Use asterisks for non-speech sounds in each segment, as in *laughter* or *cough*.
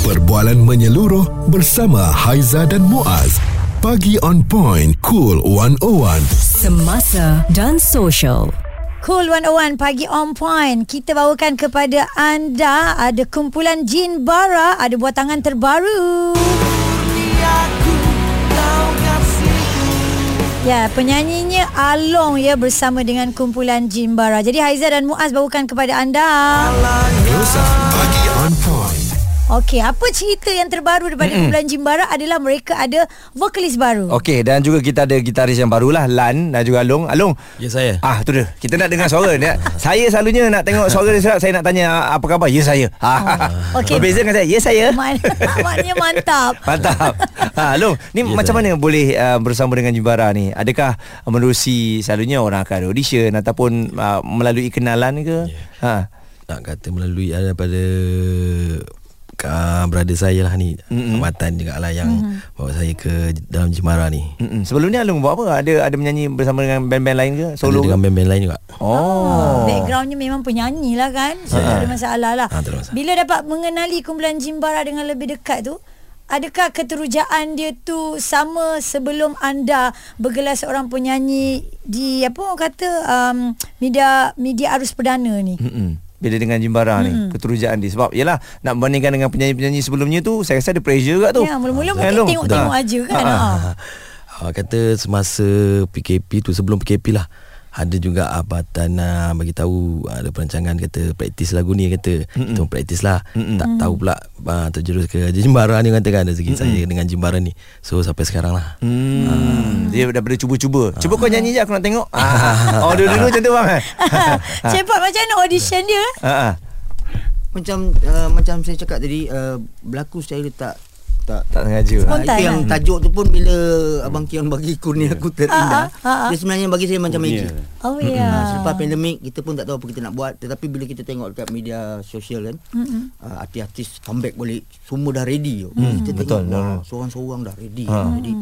Perbualan menyeluruh bersama Haiza dan Muaz. Pagi on point, cool 101. Semasa dan social. Cool 101 pagi on point. Kita bawakan kepada anda ada kumpulan Jin Bara ada buat tangan terbaru. Ya, penyanyinya Along ya bersama dengan kumpulan Jin Bara. Jadi Haiza dan Muaz bawakan kepada anda. Point. Okey, apa cerita yang terbaru daripada mm-hmm. kumpulan Jin Bara adalah mereka ada vokalis baru. Okey dan juga kita ada gitaris yang barulah Lan dan juga Along. Along. Ya saya. Ah tu dia. Kita nak dengar suara dia. *laughs* saya selalunya nak tengok suara dia saya nak tanya apa khabar? Ya saya. Ha. Oh, okey. Berbeza dengan saya. Ya saya. *laughs* Man- maknanya mantap. *laughs* Mantap. Ha, Long, ni Ya, macam saya. mana boleh uh, bersama dengan Jimbara ni? Adakah menerusi selalunya orang akan audition ataupun uh, melalui kenalan ke? Ha. Nak kata melalui ada daripada uh, brother saya lah ni Mm-mm. Matan juga lah yang bawa saya ke dalam Jemara ni Mm-mm. Sebelum ni Along buat apa? Ada ada menyanyi bersama dengan band-band lain ke? Solo Solo dengan band-band lain juga Oh. Backgroundnya memang penyanyi lah kan So tak ada masalah lah Ah, ada masalah. Bila dapat mengenali kumpulan Jimbara dengan lebih dekat tu Adakah keterujaan dia tu sama sebelum anda bergelar seorang penyanyi di apa orang kata um, media media arus perdana ni? Mm-mm. Bila dengan Jimbara ni Keterujaan dia Sebab yelah Nak bandingkan dengan penyanyi-penyanyi sebelumnya tu Saya rasa ada pressure juga tu Ya, mula-mula Kan, mungkin Long? tengok-tengok Ha. aja kan. Ha. Ha. uh, Kata semasa PKP tu Sebelum PKP lah ada juga abatan uh, bagi tahu ada perancangan kata praktis lagu ni kata Mm-mm. kita praktis lah Mm-mm. tak tahu pula uh, terjerus ke Jimbara ni kata kan rezeki saya dengan Jimbara ni so sampai sekarang lah Hmm, dia daripada cuba-cuba. Cuba kau nyanyi je aku nak tengok. Ah. *laughs* Oh, dulu-dulu macam tu bang. eh? *laughs* *laughs* Cepat macam mana audition dia? Ah. Macam uh, macam saya cakap tadi uh, berlaku saya tak tak Tak sengaja. Ah, Spontan itu yang lah. tajuk tu pun bila abang Kion bagi kurnia aku terindah. Ah, ah, ah, ah. Dia sebenarnya bagi saya macam magic. Oh Ha, ya. selepas pandemik kita pun tak tahu apa kita nak buat tetapi bila kita tengok dekat media sosial kan uh, artis-artis comeback balik semua dah ready hmm, kita betul, tengok wah, betul. seorang-seorang dah ready Ha. jadi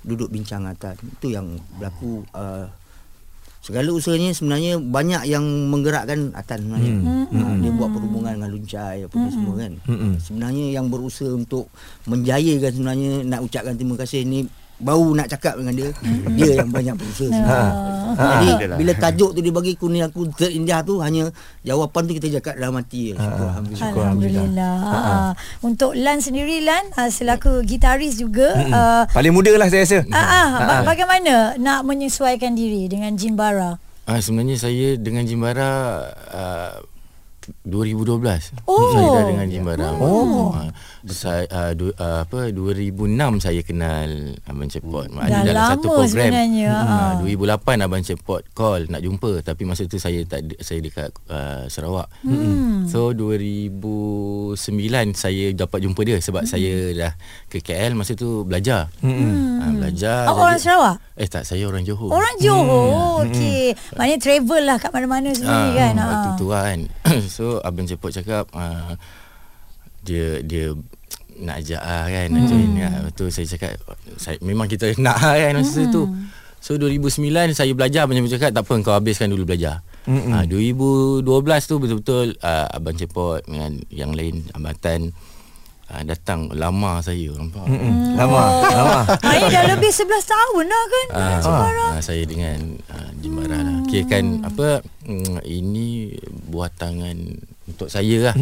duduk bincang atas itu yang berlaku uh, segala usahanya sebenarnya banyak yang menggerakkan Atan sebenarnya hmm. dia buat perhubungan dengan Luncai apa hmm. semua kan Hmm. sebenarnya yang berusaha untuk menjayakan sebenarnya nak ucapkan terima kasih ni baru nak cakap dengan dia dia yang banyak berusaha *laughs* sebenarnya. Ha. Jadi bila tajuk tu dia bagi kuning aku terindah tu hanya jawapan tu kita cakap dalam hati je. Syukur alhamdulillah. Alhamdulillah. Ha. Untuk Lan sendiri Lan uh, selaku gitaris juga uh, Paling muda lah saya rasa. Ah, ah, ba- bagaimana nak menyesuaikan diri dengan Jimbara? Ah sebenarnya saya dengan Jimbara uh, 2012. Oh. Saya dah dengan Jimbara. Oh. Uh, saya uh, du, uh, apa 2006 saya kenal Abang Cepot. Dah lama sebenarnya, ah. Uh, 2008 Abang Cepot call nak jumpa tapi masa tu saya tak ada- saya dekat uh, Sarawak. Hmm. So 2009 saya dapat jumpa dia sebab Hmm. saya dah ke KL masa tu belajar. Hmm. Uh, belajar. Oh, orang Sarawak? Eh tak, saya orang Johor. Orang Johor. Okey. Maknanya travel lah kat mana-mana sendiri kan. Ah, Ha. Waktu tu kan *coughs* So abang Cepot cakap uh, Dia Dia nak ajak lah kan hmm. join lah. Lepas tu saya cakap saya, Memang kita *laughs* nak lah kan masa Hmm. tu So 2009 saya belajar Abang Cepot cakap Tak apa kau habiskan dulu belajar hmm. uh, 2012 tu betul-betul uh, Abang Cepot dengan yang lain Abang Tan uh, Datang lama saya nampak Hmm. Lama, lama. Maknanya dah lebih 11 tahun dah kan. Ah, Jimbara. ah, saya dengan ah, Jimbara lah. Kira kan apa mm, ini buat tangan untuk saya lah.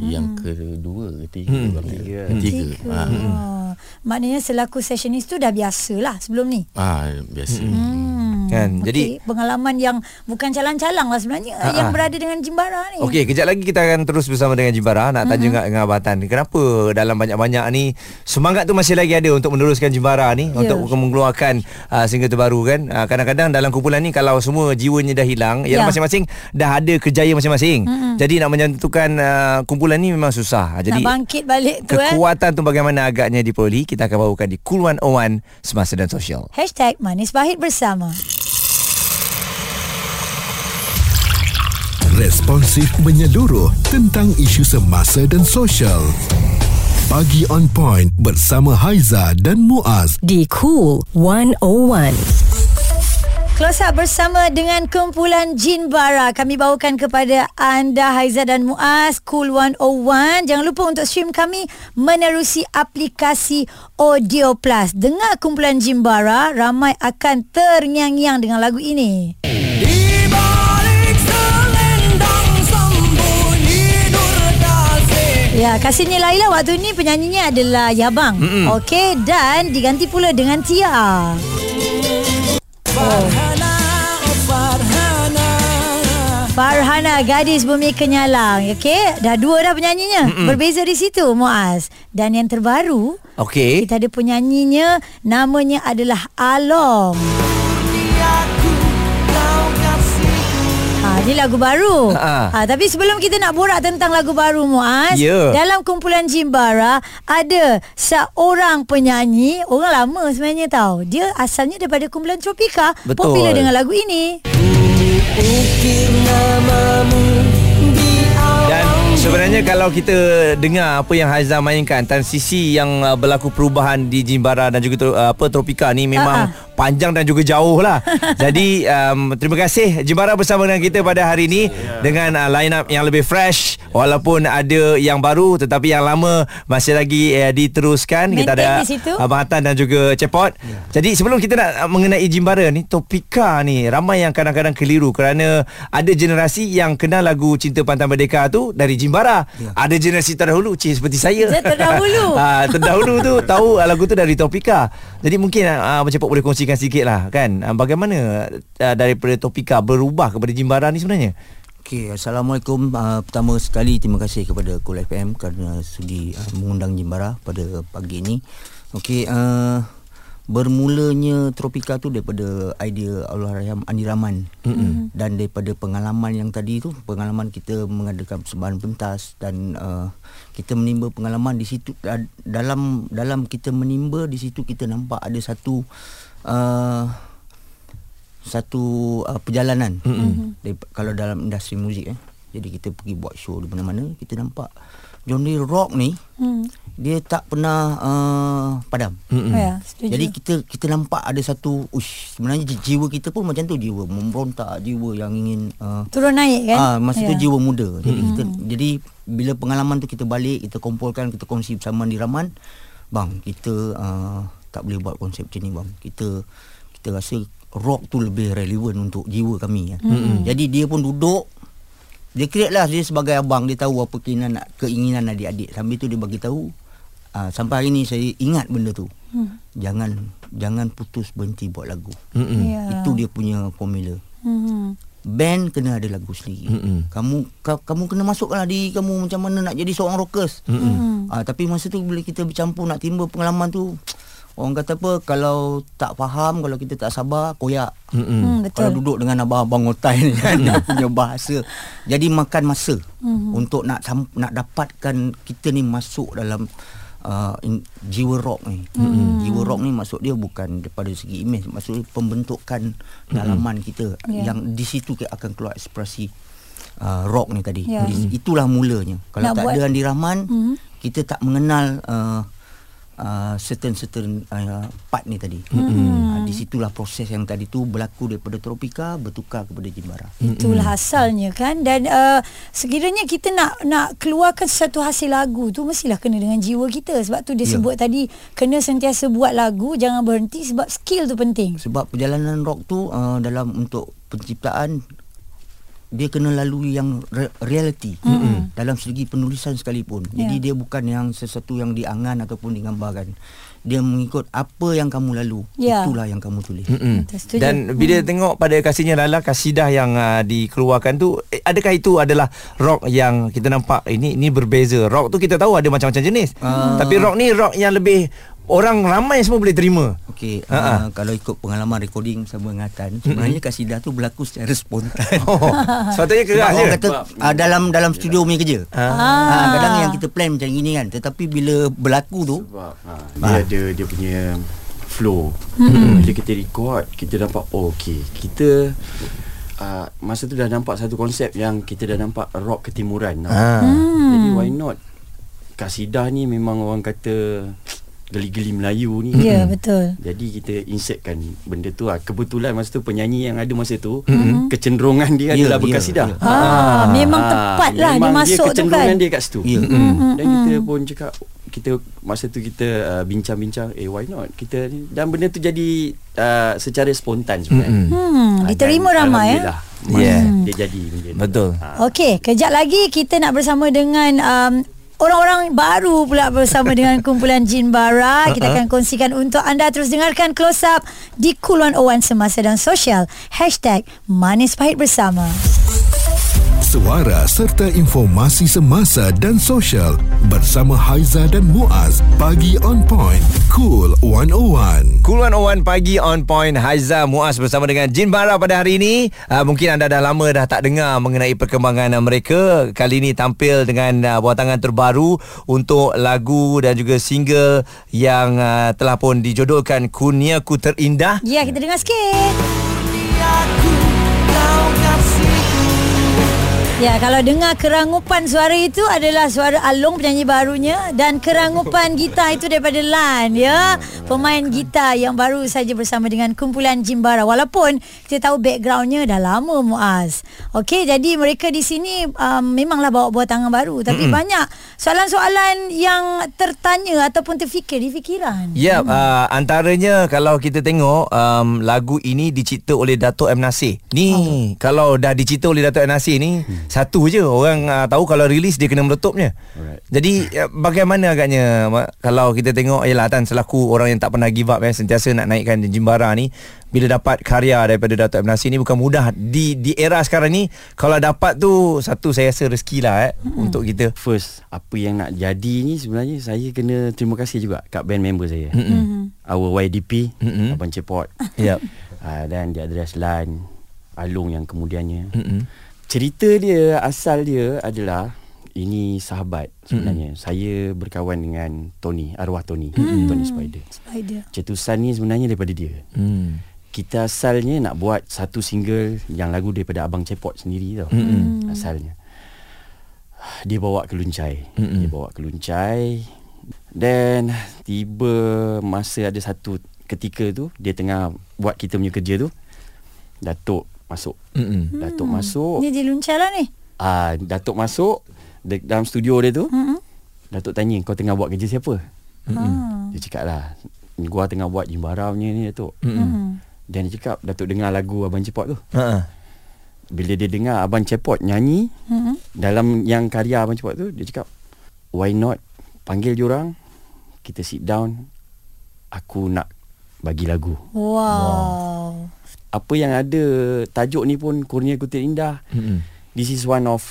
Yang kedua, ketiga, hmm. tiga. Tiga. Ah. Oh. Maknanya selaku sessionis tu dah biasa lah sebelum ni. ah, biasa. Hmm. Kan, jadi- Okey, pengalaman yang bukan calang-calang lah sebenarnya Ha, yang ha. berada dengan Jimbara ni. Okey, kejap lagi kita akan terus bersama dengan Jimbara nak tanya mm-hmm. dengan Abang Tan. Kenapa dalam banyak-banyak ni semangat tu masih lagi ada untuk meneruskan Jimbara ni Ya. untuk mengeluarkan uh, single terbaru kan. Uh, kadang-kadang dalam kumpulan ni kalau semua jiwanya dah hilang, Ya. ialah masing-masing dah ada kerjaya masing-masing. Mm-hmm. Jadi nak menyatukan uh, kumpulan ni memang susah. Nak Jadi bangkit balik tu eh. kekuatan tu bagaimana agaknya diperolehi kita akan bawakan di Cool 101 Semasa dan Sosial. Hashtag Manis Pahit Bersama. Responsif menyeluruh tentang isu semasa dan sosial. Pagi on point bersama Haiza dan Muaz. di Cool 101. Close up bersama dengan kumpulan Jin Bara. Kami bawakan kepada anda Haiza dan Muaz Cool 101. Jangan lupa untuk stream kami menerusi aplikasi Audio Plus. Dengar kumpulan Jin Bara, ramai akan terngiang-ngiang dengan lagu ini. Ya, kasihnya Laila waktu ni penyanyinya adalah Yabang. Okey, dan diganti pula dengan Tia. Farhana gadis bumi kenyalang. Okey dah dua dah penyanyinya Mm-mm. berbeza di situ Muaz. Dan yang terbaru Okey. kita ada penyanyinya namanya adalah Along Ini lagu baru. Ha. Ha, tapi sebelum kita nak borak tentang lagu baru Muaz, Ya. dalam kumpulan Jimbara ada seorang penyanyi, orang lama sebenarnya tahu. Dia asalnya daripada kumpulan Tropika, Betul. popular dengan lagu ini. Dan sebenarnya kalau kita dengar apa yang Haizah mainkan transisi yang uh, berlaku perubahan di Jimbara dan juga uh, apa Tropika ni memang Ha-ha. Panjang dan juga jauh lah. *laughs* Jadi um, terima kasih Jimbara bersama dengan kita pada hari ini dengan uh, line up yang lebih fresh walaupun ada yang baru tetapi yang lama masih lagi uh, diteruskan. kita ada. Abang Hatan dan juga Cepot. Jadi sebelum kita nak uh, mengenai Jimbara ni Topika ni ramai yang kadang-kadang keliru kerana ada generasi yang kenal lagu Cinta Pantai Merdeka tu dari Jimbara. Ada generasi terdahulu cik seperti saya. Saya terdahulu. *laughs* Ah, terdahulu tu *laughs* tahu uh, lagu tu dari Topika. Jadi mungkin uh, Abang Cepot boleh kongsikan sikit lah kan uh, bagaimana uh, daripada Topika berubah kepada Jimbara ni sebenarnya. Okey, Assalamualaikum. Uh, pertama sekali terima kasih kepada Cool FM kerana sudi uh, mengundang Jimbara pada pagi ini. Okey, uh, bermulanya Tropika tu daripada idea Allahyarham Andi Rahman. Mm-hmm. Dan daripada pengalaman yang tadi tu, pengalaman kita mengadakan persembahan pentas dan uh, kita menimba pengalaman di situ uh, dalam dalam kita menimba di situ kita nampak ada satu uh, satu uh, perjalanan mm-hmm. kalau dalam industri muzik eh jadi kita pergi buat show di mana-mana kita nampak genre rock ni Hmm. dia tak pernah uh, padam Mm-hmm. Ya, setuju. jadi kita kita nampak ada satu ush sebenarnya ji- jiwa kita pun macam tu jiwa memberontak jiwa yang ingin uh, turun naik kan? Ah, masa tu Ya. jiwa muda. Jadi kita jadi bila pengalaman tu kita balik, kita kumpulkan, kita kongsi bersama di Raman, bang, kita uh, tak boleh buat konsep macam ni bang. Kita kita rasa rock tu lebih relevan untuk jiwa kami. Mm-hmm. Jadi dia pun duduk dia create lah dia sebagai abang dia tahu apa keinginan keinginan adik-adik. Sambil tu dia bagi tahu uh, sampai hari ni saya ingat benda tu. Hmm. Jangan jangan putus berhenti buat lagu. Mm-mm. Ya. Itu dia punya formula Hmm. band kena ada lagu sendiri. Mm-mm. Kamu ka, kamu kena masukkanlah diri kamu macam mana nak jadi seorang rockers. Hmm. Ah tapi masa tu bila kita bercampur nak timba pengalaman tu orang kata apa kalau tak faham kalau kita tak sabar koyak. Hmm, betul. Kalau duduk dengan abang-abang otai ni *laughs* kan dia punya bahasa. Jadi makan masa Hmm. untuk nak nak dapatkan kita ni masuk dalam uh, in, jiwa rock ni. Hmm. Jiwa rock ni maksud dia bukan daripada segi image, maksud dia pembentukan dalaman kita Ya. yang di situ kita akan keluar ekspresi uh, rock ni tadi. Di, itulah mulanya. Kalau Nak tak buat- ada Andi Rahman, Mhm. kita tak mengenal uh, uh, certain-certain uh, part ni tadi. Hmm. Uh, di situlah proses yang tadi tu berlaku daripada Tropika bertukar kepada Jimbara. Itulah asalnya kan dan uh, sekiranya kita nak nak keluarkan satu hasil lagu tu mestilah kena dengan jiwa kita sebab tu dia Ya. sebut tadi kena sentiasa buat lagu jangan berhenti sebab skill tu penting. Sebab perjalanan rock tu uh, dalam untuk penciptaan dia kena lalui yang re- reality mm-hmm. dalam segi penulisan sekalipun. Jadi Ya. dia bukan yang sesuatu yang diangan ataupun digambarkan. Dia mengikut apa yang kamu lalu, Ya. itulah yang kamu tulis. Setuju. Dan bila tengok pada kasihnya Lala kasidah yang uh, dikeluarkan tu eh, adakah itu adalah rock yang kita nampak ini ini berbeza. Rock tu kita tahu ada macam-macam jenis. Ah. Tapi rock ni rock yang lebih orang ramai semua boleh terima. Okey, Ha, ha. uh, kalau ikut pengalaman recording bersama dengan Atan, sebenarnya kasidah tu berlaku secara spontan. *laughs* Oh, sepatutnya Sebab keras je. orang kata uh, dalam dalam studio punya kerja. Ah. Ah. kadang yang kita plan macam ini kan, tetapi bila berlaku tu Sebab ha, dia ada dia punya flow. Hmm. Bila kita record, kita nampak oh okey, kita uh, masa tu dah nampak satu konsep yang kita dah nampak rock ketimuran. Ah. Hmm. Jadi why not? Kasidah ni memang orang kata geli-geli Melayu ni. Ya, betul. Jadi kita insertkan benda tu lah. Kebetulan masa tu penyanyi yang ada masa tu mm-hmm. kecenderungan dia Ya, adalah ya, berkasidah. ya. Ah, memang Ah, tepat lah dia masuk tu kecenderungan kan. dia kat situ. Ya. Mm. Dan kita pun cakap kita masa tu kita uh, bincang-bincang eh why not kita ni dan benda tu jadi uh, secara spontan sebenarnya. Hmm, Ah, diterima dan ramai ya. Yeah. Dia jadi benda tu. Betul. Ah. Okey, kejap lagi kita nak bersama dengan um, orang-orang baru pula bersama *laughs* dengan kumpulan Jin Bara. Kita akan kongsikan untuk anda terus dengarkan close up di Cool 101 Semasa dan Sosial. Hashtag Manis Pahit Bersama. Suara serta informasi semasa dan sosial bersama Haiza dan Muaz. Pagi on point. Cool 101. Cool 101 pagi on point Haiza Muaz bersama dengan Jin Bara pada hari ini. Uh, mungkin anda dah lama dah tak dengar mengenai perkembangan uh, mereka. Kali ini tampil dengan uh, buatangan terbaru untuk lagu dan juga single yang uh, telah pun dijodohkan Kurniaku Terindah. Ya, kita dengar sikit. Ya, kalau dengar kerangupan suara itu adalah suara Along penyanyi barunya dan kerangupan *laughs* gitar itu daripada Lan ya. Pemain gitar yang baru saja bersama dengan kumpulan Jimbara. Walaupun kita tahu backgroundnya dah lama Muaz. Okey, jadi mereka di sini um, memanglah bawa buah tangan baru tapi mm-hmm. banyak soalan-soalan yang tertanya ataupun terfikir di fikiran. Ya, uh, antaranya kalau kita tengok um, lagu ini dicipta oleh Dato' M Nasir. Ni oh. kalau dah dicipta oleh Dato' M Nasir ni hmm. Satu je orang uh, tahu kalau rilis dia kena meletupnya. Alright. Jadi uh, bagaimana agaknya kalau kita tengok yalah Tan selaku orang yang tak pernah give up eh sentiasa nak naikkan Jimbara ni bila dapat karya daripada Dato' M Nasir ni bukan mudah di di era sekarang ni kalau dapat tu satu saya rasa rezeki lah eh hmm. untuk kita. First apa yang nak jadi ni sebenarnya saya kena terima kasih juga kat band member saya. Mm-mm. Our YDP, Mm-mm. Abang Cepot. Yep. uh, dan di address Lan Alung yang kemudiannya. Mm-mm. Cerita dia asal dia adalah ini sahabat sebenarnya. Mm-hmm. Saya berkawan dengan Tony, arwah Tony, mm-hmm. Tony Spider. Spider. Cetusan ni sebenarnya daripada dia. Hmm. Kita asalnya nak buat satu single yang lagu daripada Abang Cepot sendiri tau. Mm-mm. Asalnya. Dia bawa ke Luncai. Mm-mm. Dia bawa ke Luncai. Dan tiba masa ada satu ketika tu dia tengah buat kita punya kerja tu. Datuk masuk. Mm-mm. Datuk masuk. Ni dia luncai lah ni. Ah, Datuk masuk de- dalam studio dia tu. Hmm. Datuk tanya kau tengah buat kerja siapa? Ah. Dia cakap lah Gua tengah buat jimbara punya ni Datuk Hmm. Dan dia cakap Datuk dengar lagu Abang Cepot tu Ha. Bila dia dengar Abang Cepot nyanyi Hmm. Dalam yang karya Abang Cepot tu Dia cakap Why not Panggil diorang Kita sit down Aku nak Bagi lagu Wow. Apa yang ada Tajuk ni pun Kurnia Kutil Indah Mm-mm. This is one of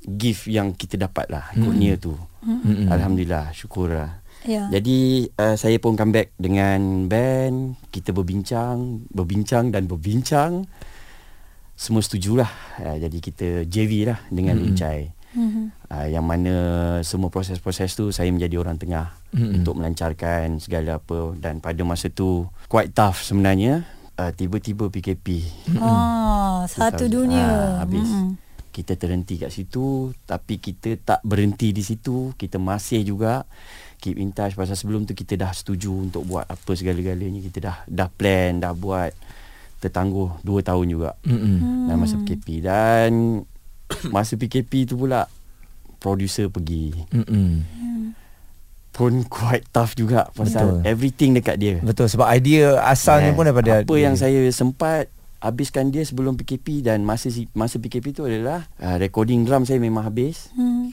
Gift yang kita dapat lah Kurnia tu Mm-mm. Alhamdulillah Syukur lah Ya. Jadi uh, saya pun comeback dengan band Kita berbincang Berbincang dan berbincang Semua setujulah uh, Jadi kita JV lah dengan mm-hmm. Luncai Mhm. uh, Yang mana semua proses-proses tu Saya menjadi orang tengah mm-hmm. Untuk melancarkan segala apa Dan pada masa tu Quite tough sebenarnya uh, Tiba-tiba PKP Ah, satu 2000. dunia. Ah, habis. Mm-mm. Kita terhenti kat situ Tapi kita tak berhenti di situ Kita masih juga Keep in touch Pasal sebelum tu kita dah setuju Untuk buat apa segala-galanya Kita dah dah plan Dah buat Tertangguh 2 tahun juga Mm-mm. Dalam masa PKP Dan *coughs* Masa PKP tu pula Producer pergi Mm-mm. Pun quite tough juga Pasal Betul. everything dekat dia Betul sebab idea asalnya Yes. pun daripada Apa yang saya sempat Habiskan dia sebelum PKP Dan masa masa PKP tu adalah uh, Recording drum saya memang habis Hmm.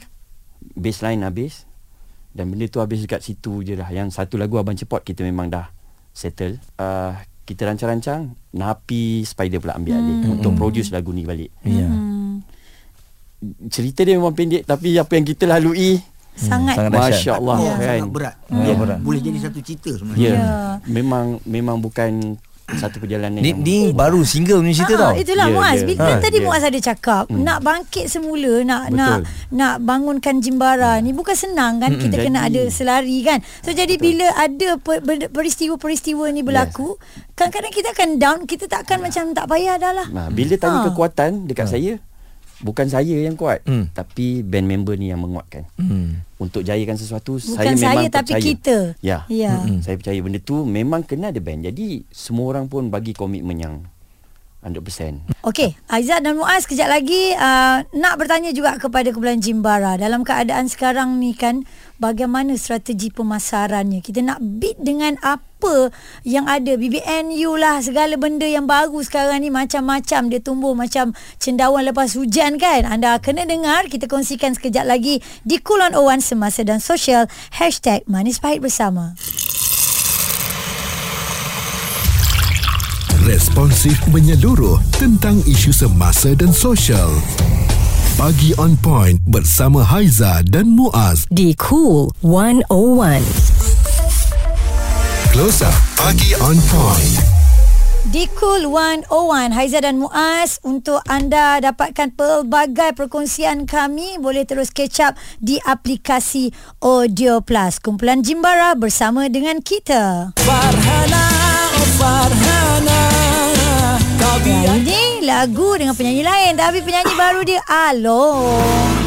baseline habis dan benda tu habis dekat situ je lah yang satu lagu Abang Cepot kita memang dah settle uh, kita rancang-rancang Napi Spider pula ambil alih Hmm. untuk produce lagu ni balik Ya. Hmm. cerita dia memang pendek tapi apa yang kita lalui Sangat. sangat dahsyat. Masya Allah Ya, kan sangat berat. Ya, Ya, berat. Boleh jadi satu cerita ya sebenarnya. Ya. memang memang bukan satu perjalanan Ni, ni baru single punya cerita Ah, tau. Itulah Ya, Muaz. ya. Bila Ha, tadi ya. Muaz ada cakap Hmm. nak bangkit semula, nak Betul. nak nak bangunkan Jimbara ni bukan senang kan. Kita Jadi- kena ada selari kan. So jadi bila ada peristiwa-peristiwa ni berlaku, kadang-kadang kita akan down, kita tak akan macam tak payah dah lah. Nah, bila tanya Ha. kekuatan dekat saya bukan saya yang kuat Hmm. tapi band member ni yang menguatkan Hmm. untuk jayakan sesuatu Bukan saya saya, memang tapi percaya. kita. Ya. Ya. Mm-mm. Saya percaya benda tu memang kena ada band. Jadi semua orang pun bagi komitmen yang 100%. Okey, Aizat dan Muaz kejap lagi uh, nak bertanya juga kepada kumpulan Jimbara dalam keadaan sekarang ni kan bagaimana strategi pemasarannya. Kita nak beat dengan apa yang ada BBNU lah segala benda yang baru sekarang ni macam-macam dia tumbuh macam cendawan lepas hujan kan. Anda kena dengar kita kongsikan sekejap lagi di Kulon Owan Semasa dan Sosial Hashtag Manis Pahit Bersama. Responsif menyeluruh tentang isu semasa dan sosial. Pagi on point bersama Haiza dan Muaz. di Cool 101. Close up pagi on point. Di Cool 101 Haiza dan Muaz Untuk anda dapatkan pelbagai perkongsian kami Boleh terus catch up di aplikasi Audio Plus Kumpulan Jimbara bersama dengan kita Farhana, lagu dengan penyanyi lain. Tapi penyanyi baru dia. Along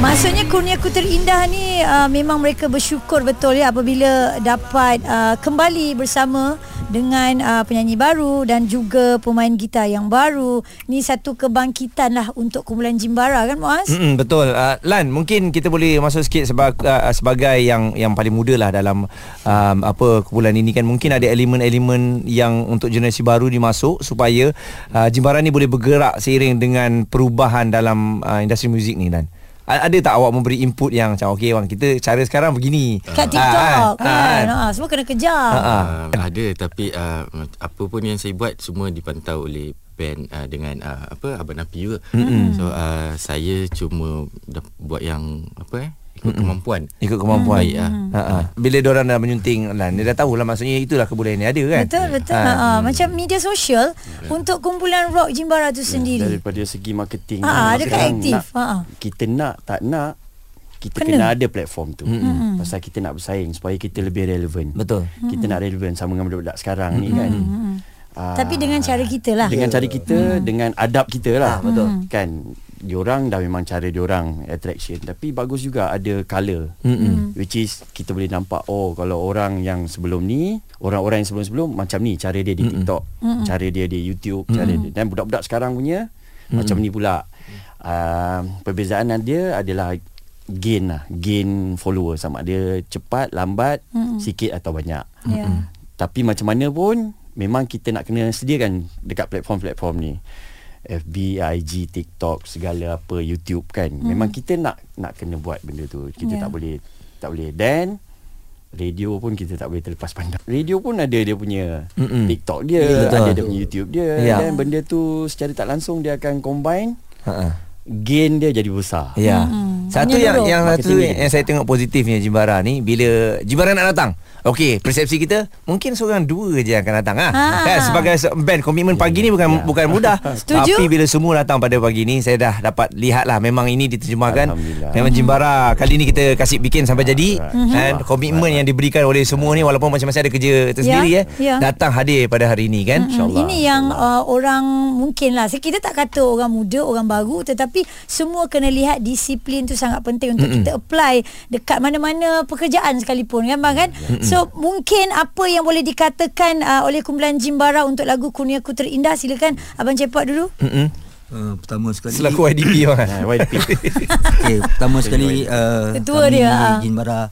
Maksudnya kurniaku terindah ni uh, memang mereka bersyukur betul ya apabila dapat uh, kembali bersama dengan uh, penyanyi baru dan juga pemain gitar yang baru. Ni satu kebangkitan lah untuk kumpulan Jimbara kan Muaz? Mm-mm, betul. Uh, Lan, mungkin kita boleh masuk sikit sebagai, uh, sebagai yang yang paling muda lah dalam um, apa kumpulan ini kan. Mungkin ada elemen-elemen yang untuk generasi baru dimasuk supaya uh, Jimbara ni boleh bergerak seiring dengan perubahan dalam uh, industri muzik ni Lan. Ada tak awak memberi input yang macam okey bang kita cara sekarang begini. Kat Ah, TikTok ah, kan. ah. Ha, semua kena kejar. Ah, ah. Uh, ada tapi uh, apa pun yang saya buat semua dipantau oleh band uh, dengan uh, apa Abang Napi juga. Mm-hmm. So uh, saya cuma dah buat yang apa eh ikut mm-hmm. kemampuan. Ikut kemampuan. Baik, ah. Ha, ha. Bila diorang dah menyunting Lan, dia dah tahulah maksudnya itulah kebolehan yang ada kan. Betul betul. Ah. Ha. ha. Macam media sosial untuk kumpulan rock Jimbara tu sendiri. Daripada segi marketing Ah, ni, dia kan aktif. nak- Ah, ah. Kita nak tak nak kita Kena. kena, ada platform tu. Mm-hmm. Pasal kita nak bersaing supaya kita lebih relevan. Betul. Kita nak relevan sama dengan budak-budak sekarang ni kan. Ah, Tapi dengan cara kita lah. Dengan cara kita dengan adab kita lah. Ah, betul. Kan diorang dah memang cara diorang attraction tapi bagus juga ada color. Mm-mm. Which is kita boleh nampak oh kalau orang yang sebelum ni, orang-orang yang sebelum-sebelum macam ni cara dia di TikTok, cara dia di YouTube, cara dia dan budak-budak sekarang punya macam ni pula. Uh, perbezaan dia adalah gain lah, gain follower sama ada cepat, lambat, sikit atau banyak. Ya. Tapi macam mana pun memang kita nak kena sediakan dekat platform-platform ni. FB, IG, TikTok, segala apa, YouTube kan. Hmm. Memang kita nak nak kena buat benda tu. Kita Ya. yeah. tak boleh tak boleh. Dan radio pun kita tak boleh terlepas pandang. Radio pun ada dia punya Mm-mm. TikTok dia, Ya, betul. ada dia punya YouTube dia Ya. dan benda tu secara tak langsung dia akan combine Ha. ha. gain dia jadi besar. Ya. Mm-mm. Satu yang Menyeluruh. yang satu dia. yang saya tengok positifnya Jimbara ni bila Jimbara nak datang. Okey, persepsi kita mungkin seorang dua je yang akan datang ah. Ha. Kan sebagai se- band komitmen pagi ni bukan ya. bukan mudah. *laughs* Setuju? Tapi bila semua datang pada pagi ni saya dah dapat lihat lah memang ini diterjemahkan. Memang Jimbara kali ni kita kasih bikin sampai jadi dan komitmen yang diberikan oleh semua ni walaupun masing-masing ada kerja tersendiri Ya, eh ya. datang hadir pada hari ini kan. Hmm, ini yang uh, orang mungkin lah Kita tak kata orang muda Orang baru Tetapi Semua kena lihat Disiplin tu sangat penting Untuk mm kita apply Dekat mana-mana Pekerjaan sekalipun Kan bang kan So mungkin Apa yang boleh dikatakan uh, Oleh kumpulan Jimbara Untuk lagu Kurniaku Terindah Silakan Abang Cepot dulu Mm-mm. Uh, pertama sekali Selaku YDP bang. Ha, YP. okay, pertama sekali uh, Ketua kami dia, ah. Jin Bara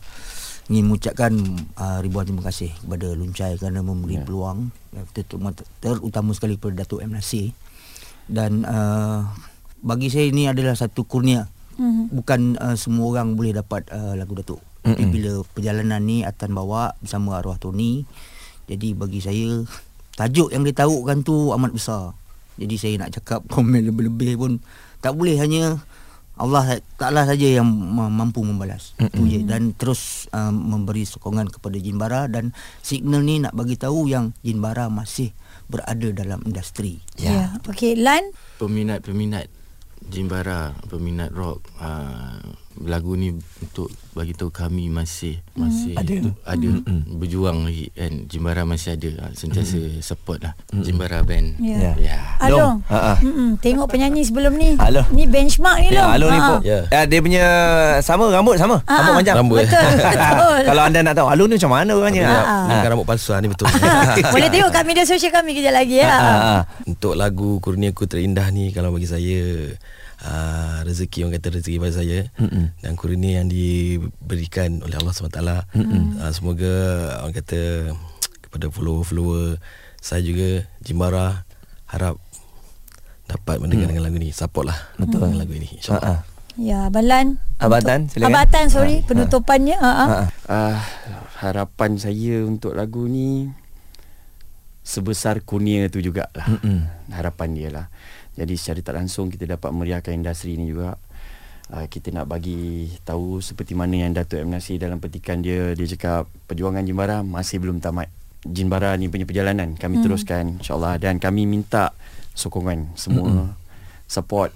ingin mengucapkan uh, ribuan terima kasih kepada Luncai kerana memberi yeah. peluang uh, terutama, terutama sekali kepada Datuk M Nasir dan uh, bagi saya ini adalah satu kurnia mm-hmm. bukan uh, semua orang boleh dapat uh, lagu Datuk mm-hmm. tapi bila perjalanan ni Atan bawa bersama arwah Tony jadi bagi saya tajuk yang dia taruhkan tu amat besar jadi saya nak cakap *laughs* komen lebih-lebih pun tak boleh hanya Allah Taala saja yang ma- mampu membalas. Itu je dan terus um, memberi sokongan kepada Jin Bara dan signal ni nak bagi tahu yang Jin Bara masih berada dalam industri. Ya yeah. Okay Lan Peminat-peminat Jimbara peminat rock uh, lagu ni untuk bagi tahu kami masih masih Ada. tu- ada berjuang lagi kan Jimbara masih ada uh, sentiasa support lah Jimbara band Ya. ya Along. Ha, ha. Mm-mm, tengok penyanyi sebelum ni. Alo. Ni benchmark ni. Alo ni Ha. pun. Ya. Ya, dia punya sama rambut sama. Ah, Rambut panjang. Rambut. Betul, *laughs* betul. Kalau anda nak tahu Alo ni macam mana orangnya? Ni bukan rambut palsu ni betul. *laughs* Boleh tengok kat media sosial kami kejap lagi ya. Ah. Untuk lagu Kurniaku Terindah ni kalau bagi saya uh, rezeki orang kata rezeki pada saya Mm-mm. Dan kurnia yang diberikan oleh Allah SWT. Uh, semoga orang kata kepada follower-follower saya juga Jimbara harap dapat mendengar dengan lagu ni. Support lah Betul. dengan lagu ini Ah, insyaAllah. ah. Ya, Abalan. Abatan, silakan. Abatan, sorry. Penutupannya. Ha. ha. Ah, ah. Uh, harapan saya untuk lagu ni sebesar kurnia tu jugalah. Mm-mm. Harapan dia lah. Jadi secara tak langsung kita dapat meriahkan industri ni juga. Uh, kita nak bagi tahu seperti mana yang Datuk M. Nasir dalam petikan dia dia cakap perjuangan Jimbara masih belum tamat. Jimbara ni punya perjalanan kami hmm. teruskan insyaallah dan kami minta sokongan semua hmm. support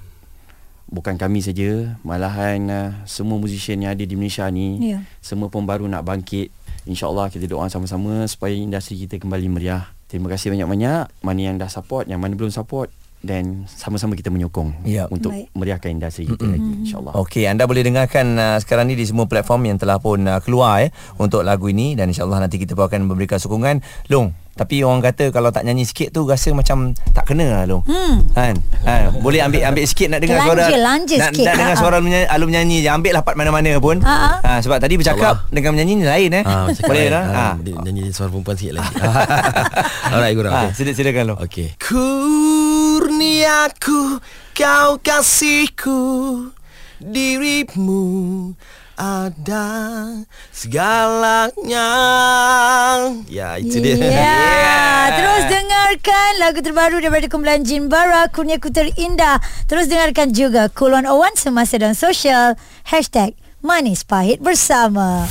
bukan kami saja malahan uh, semua musician yang ada di Malaysia ni Ya. semua pun baru nak bangkit insyaallah kita doa sama-sama supaya industri kita kembali meriah terima kasih banyak-banyak mana yang dah support yang mana belum support dan sama-sama kita menyokong Ya. untuk Baik. meriahkan industri kita lagi insyaallah Okey, anda boleh dengarkan uh, sekarang ni di semua platform yang telah pun uh, keluar eh untuk lagu ini dan insyaallah nanti kita pun akan memberikan sokongan. Long, tapi orang kata kalau tak nyanyi sikit tu rasa macam tak kena lah Long. Hmm. Kan? Ha, boleh ambil ambil sikit nak dengar Lanja, suara lanja nak, sikit. nak dengar Ha, suara menyanyi, alum menyanyi je ambil lah part mana-mana pun. Ha, ha. Ha, sebab tadi bercakap dengan menyanyi ni lain eh. Ah, macam boleh lain. lah. Ha. Ah, dia nyanyi suara perempuan sikit lagi. *laughs* Alright, gurau. Ha, Okay. sila silakan Long. Okey. Kurniaku kau kasihku dirimu ada segalanya. Ya, itu dia. Yeah. *laughs* Terus dengarkan lagu terbaru daripada kumpulan Jimbara Kurniaku Terindah. Terus dengarkan juga Cool 101 Semasa dan Sosial Hashtag Manis Pahit Bersama.